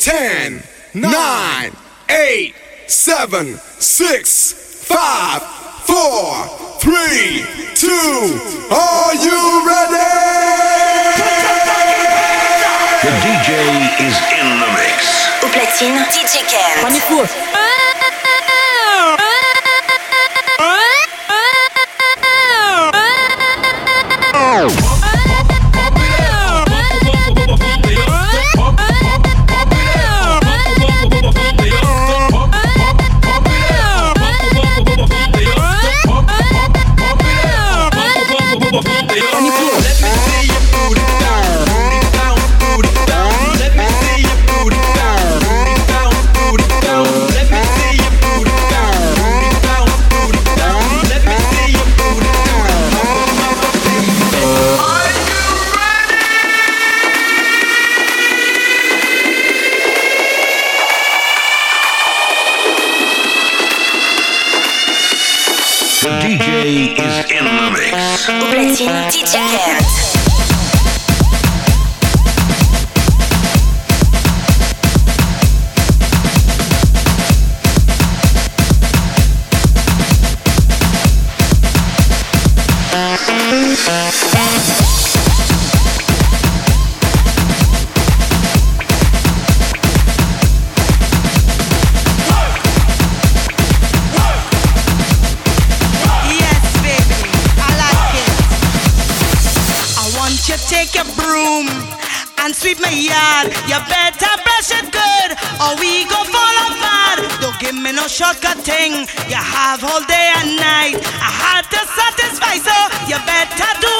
10, 9, 8, 7, 6, 5, 4, 3, 2. Are you ready? The DJ is in the mix. Au platine, DJ Ken. Prenez. Oh. all day and night. I had to satisfy, so you better do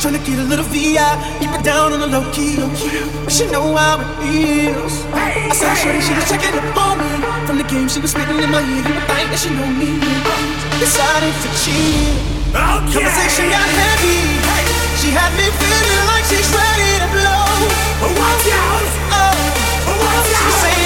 trying to get a little VI. Keep it down on the low key. But she know how it feels. I saw shorty, she was checking up on me. From the game, she was spitting in my ear. You would think that she know me. Decided to cheat. Okay. Conversation got heavy. She had me feeling like she's ready to blow. Watch out! Oh, watch out! She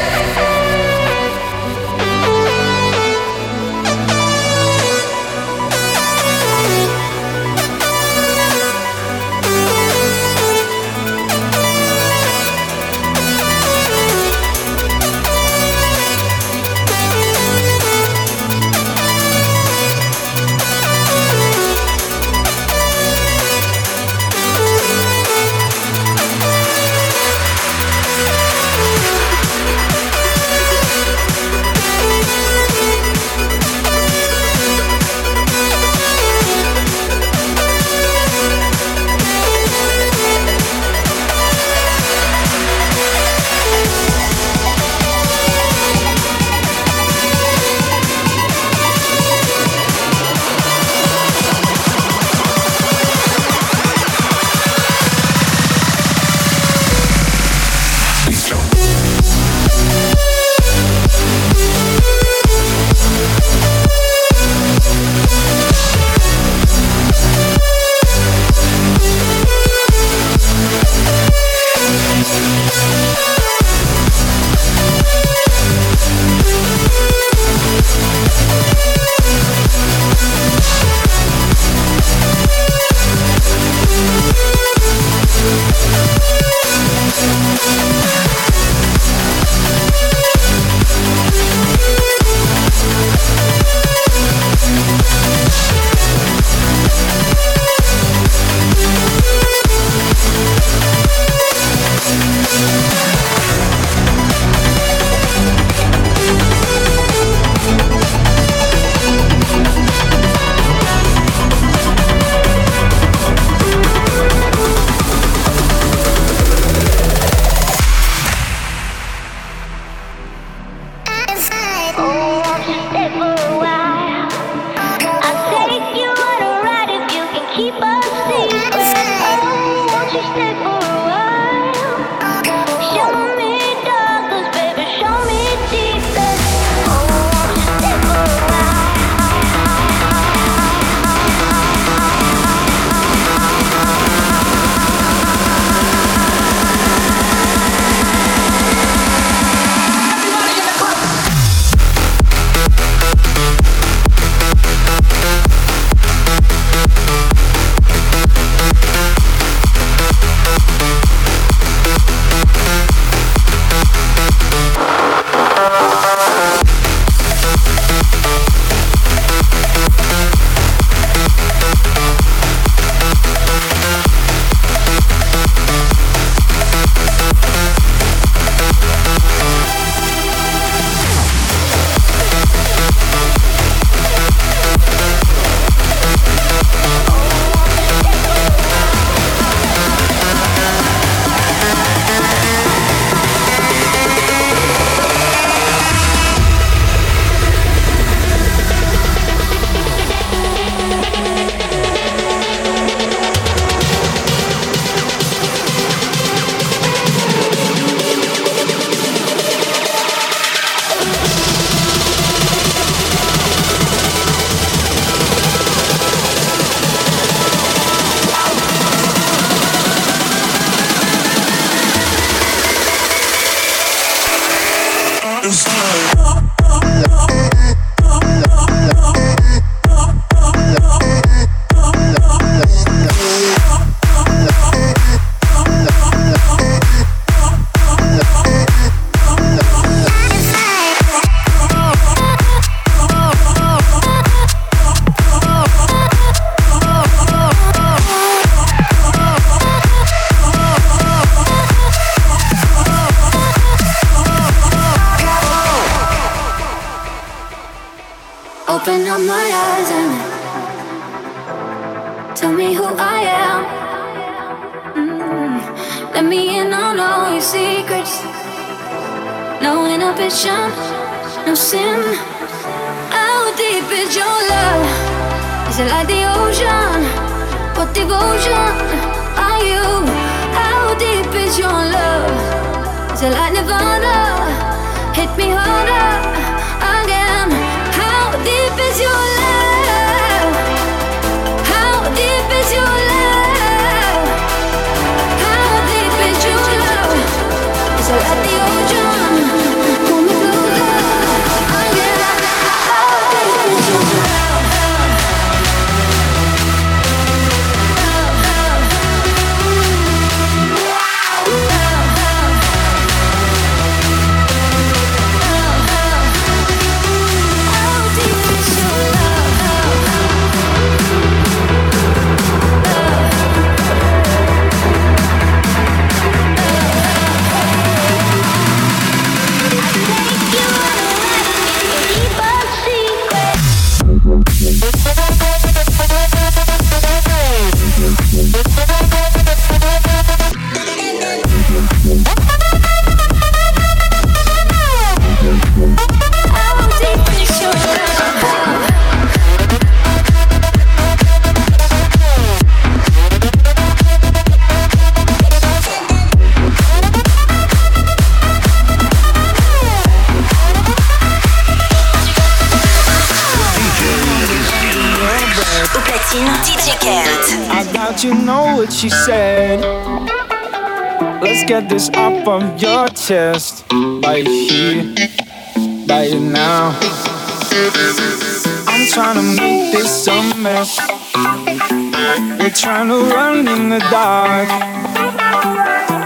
We're trying to run in the dark.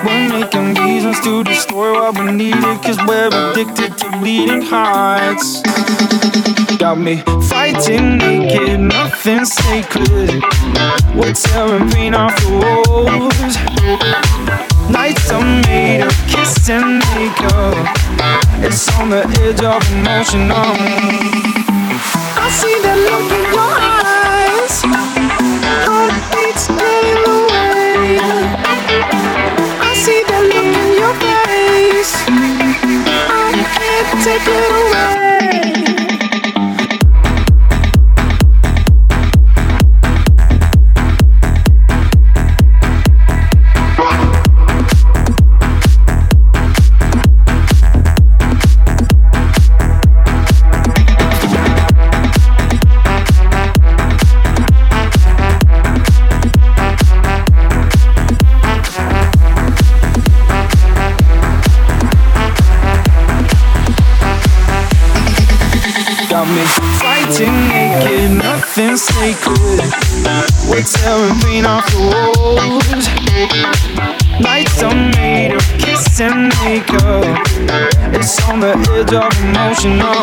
We're making reasons to destroy what we needed, cause we're addicted to bleeding hearts. Got me fighting naked, nothing sacred. We're tearing pain off the walls. Nights are made of kiss and makeup. It's on the edge of emotion. I see that look in your eyes. take it away. you know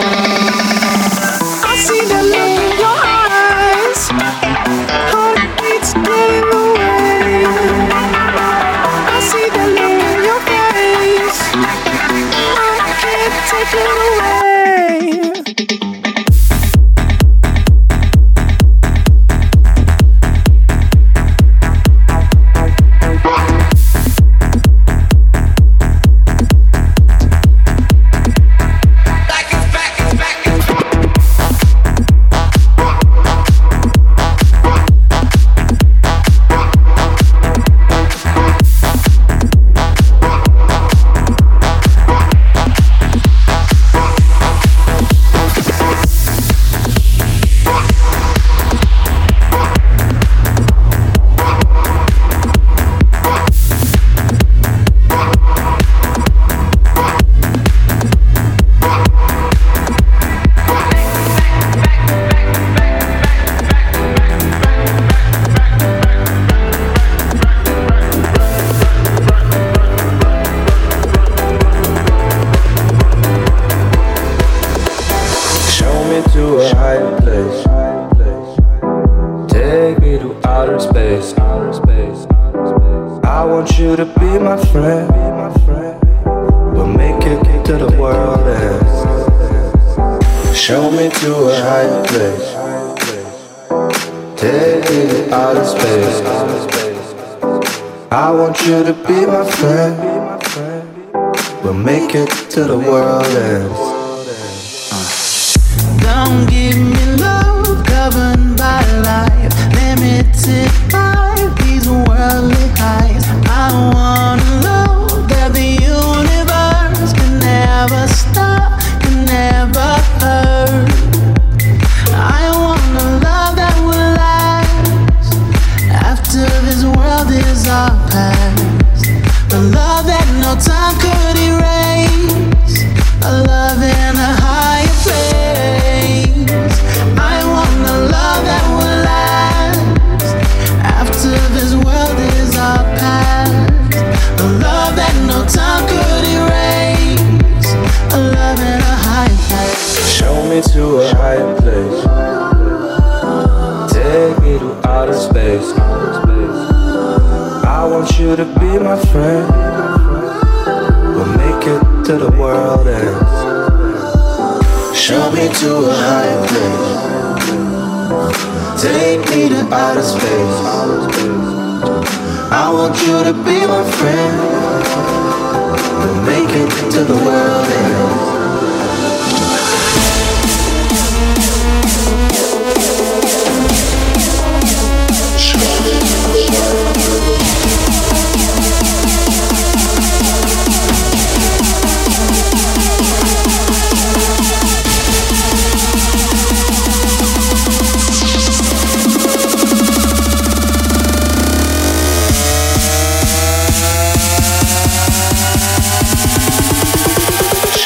Should've. take me to outer space. I want you to be my friend. We'll make it to the world ends.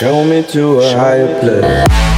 Show me to a higher place.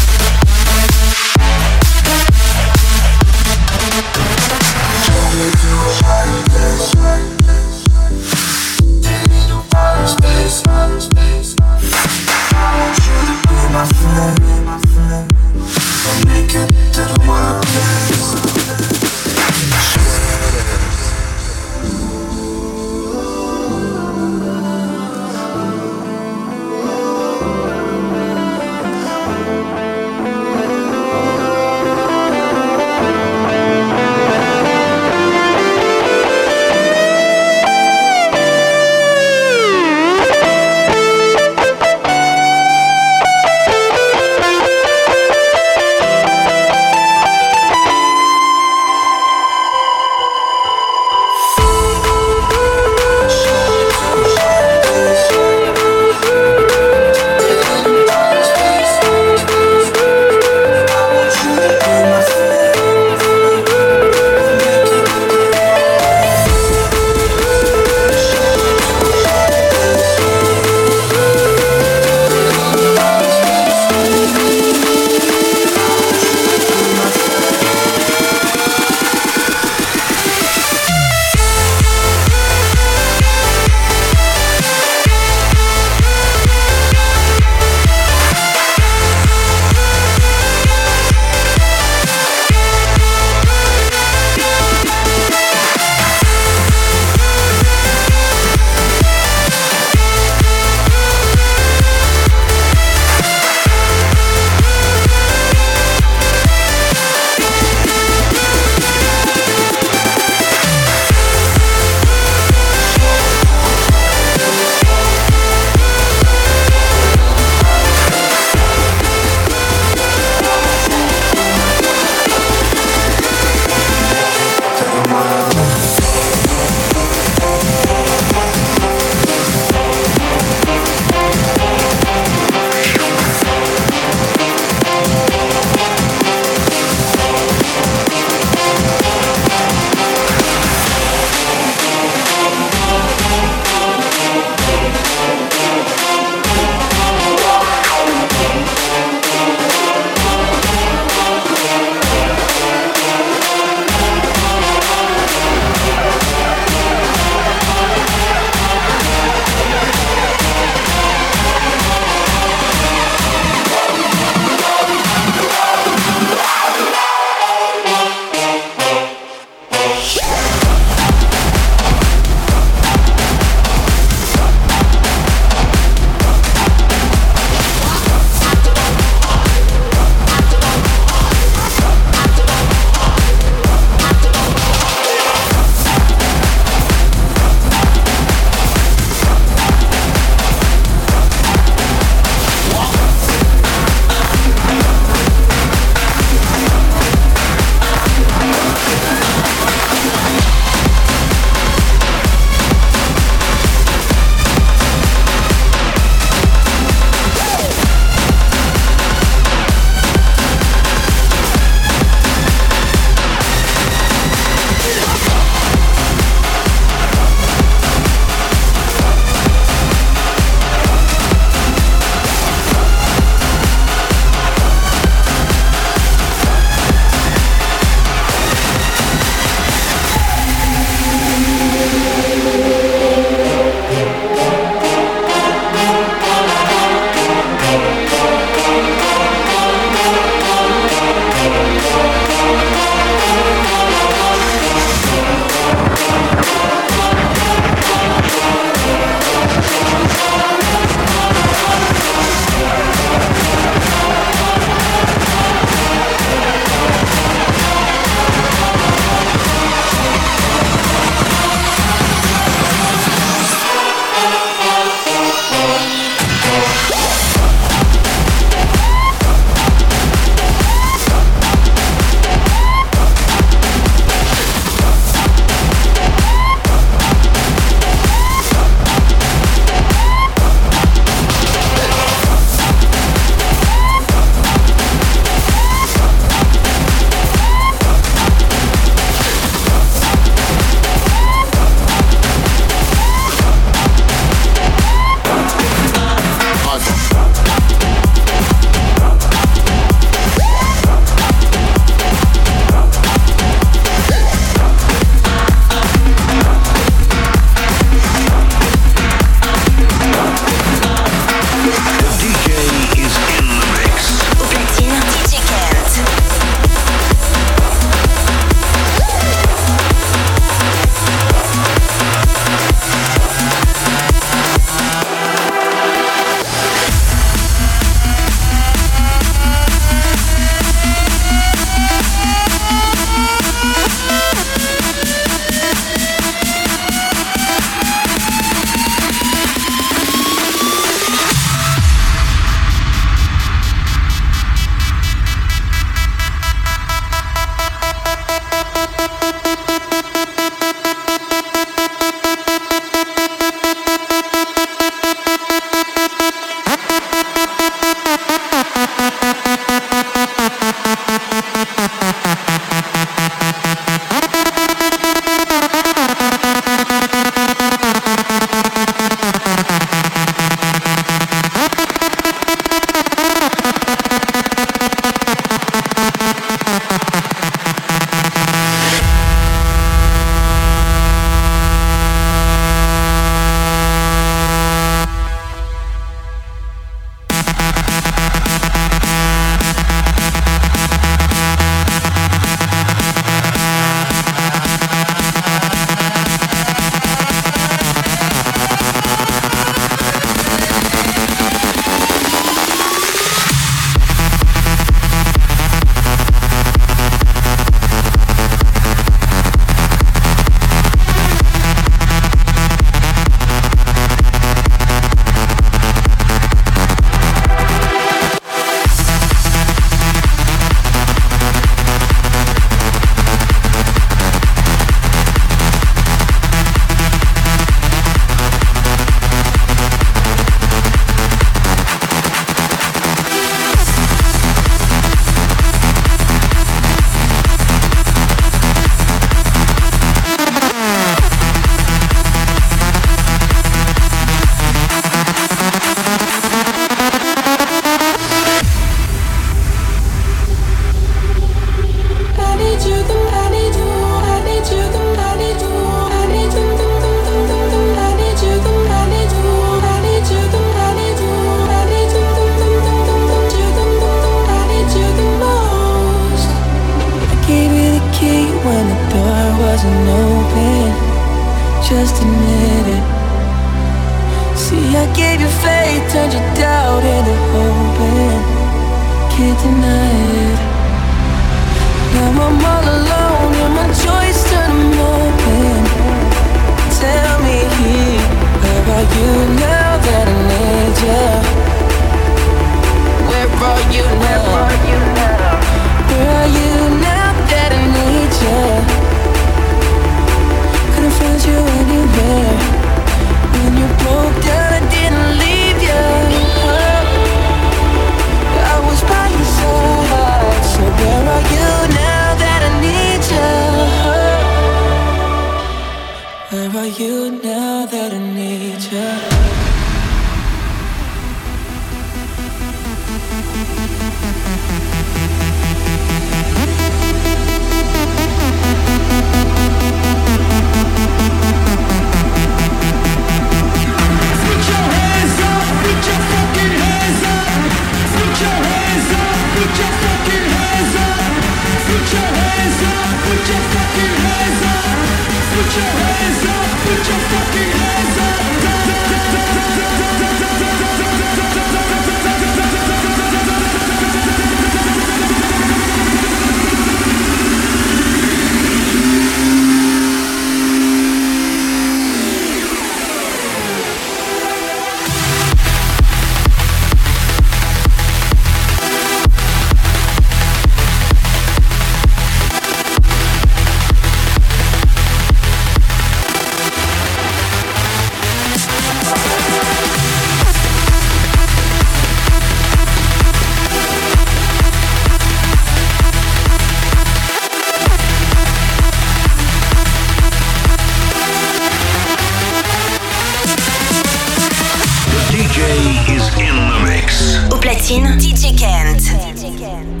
In the mix. Au platine, DJ Kent. Windmill,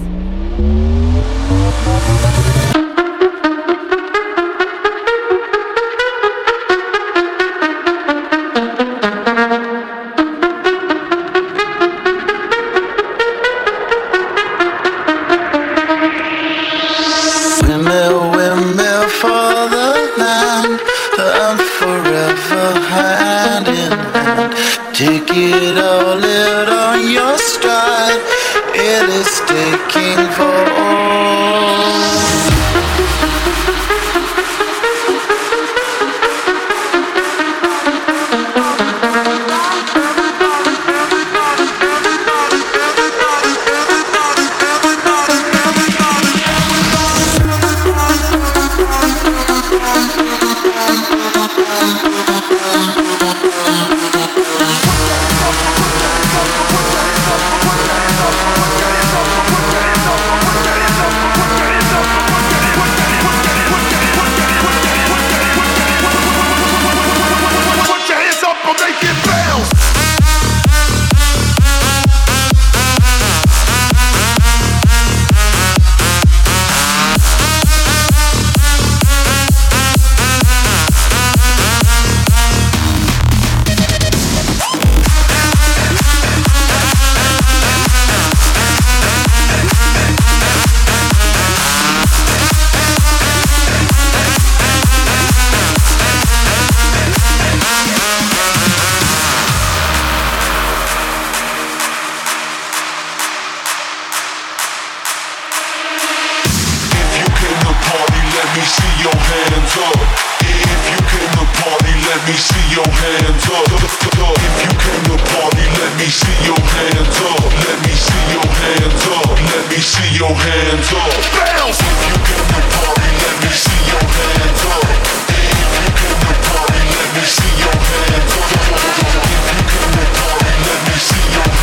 me see your hands up. If you came to party, let me see your hands up. If you came to party, let me see your hands up. Let me see your hands up. Let me see your hands up. Bounce. If you came to party, let me see your hands up. If you came to party, let me see your hands up. If you came to party, let me see your hands up.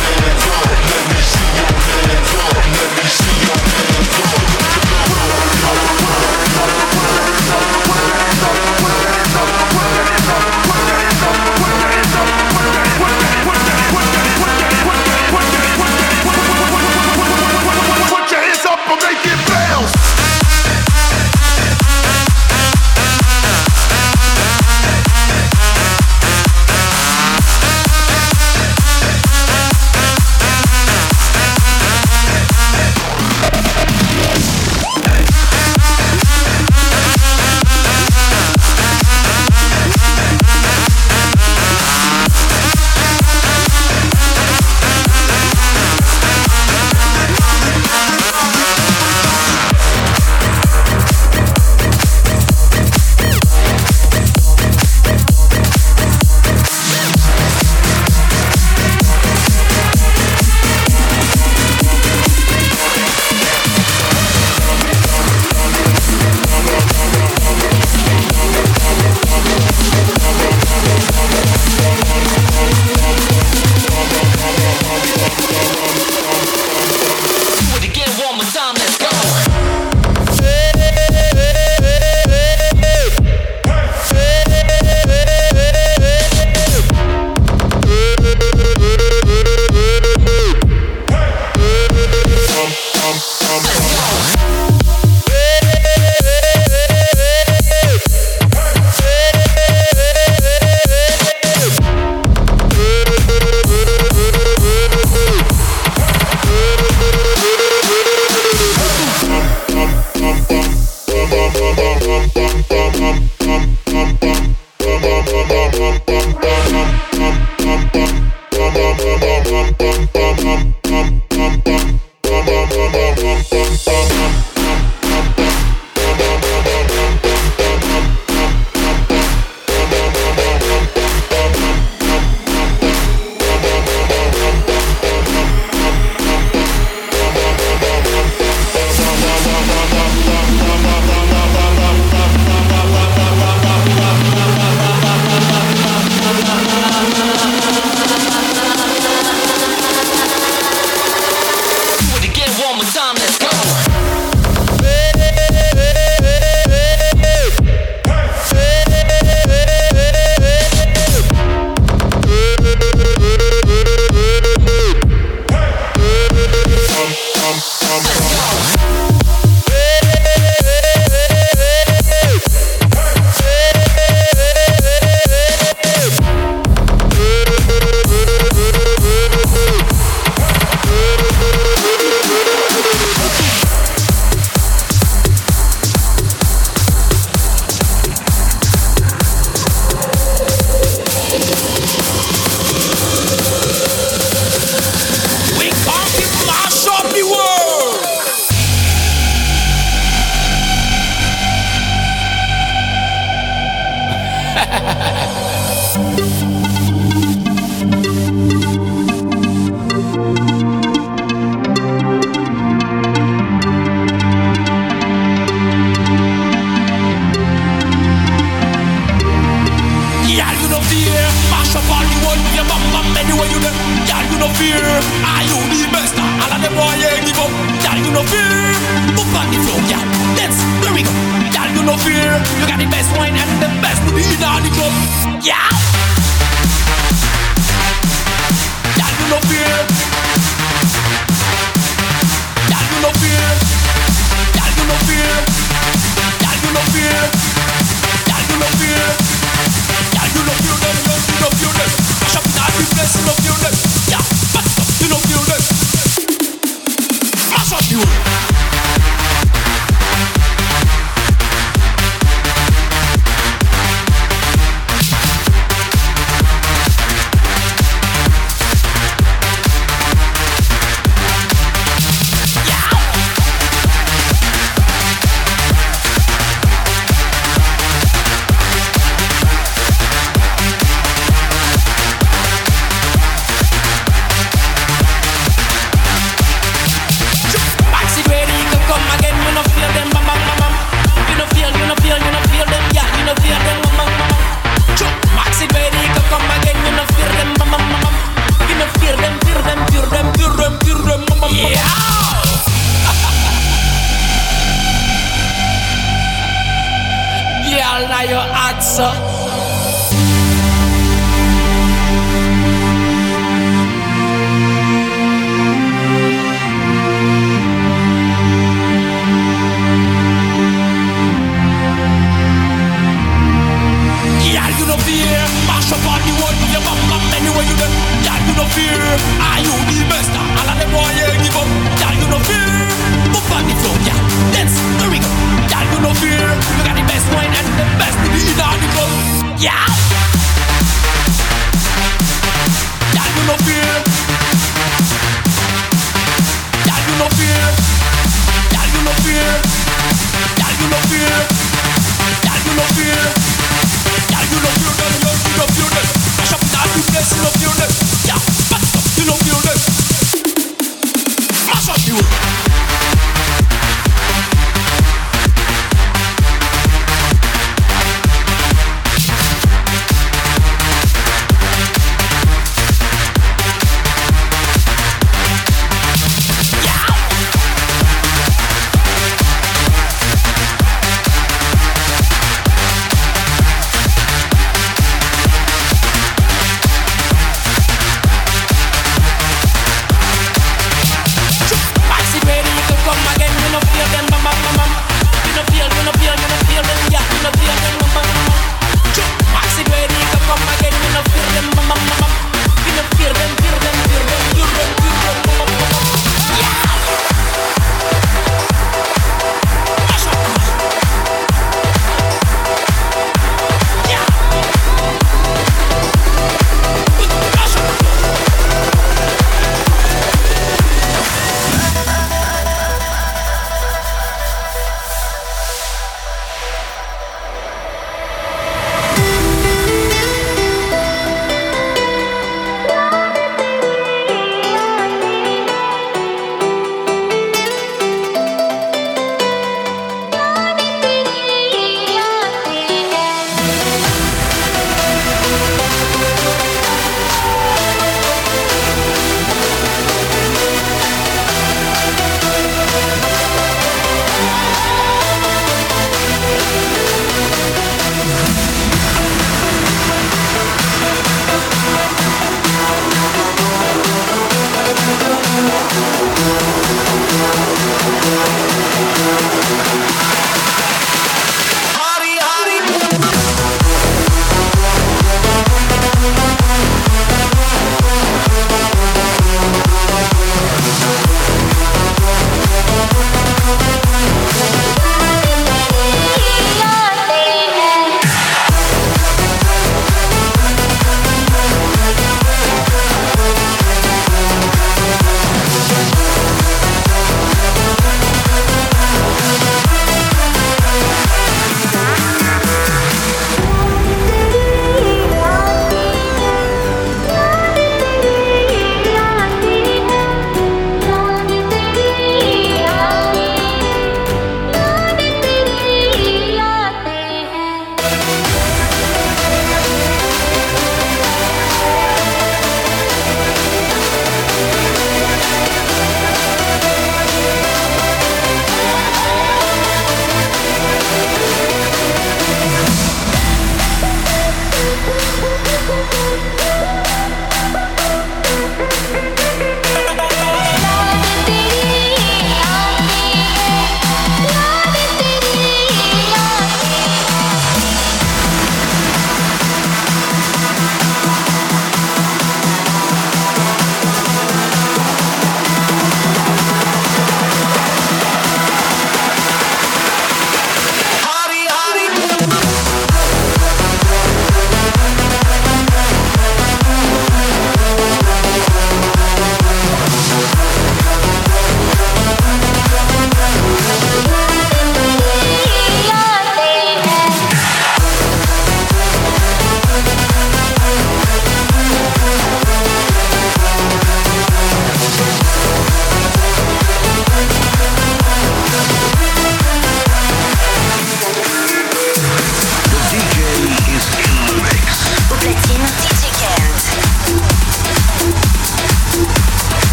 Yeah, now your answer.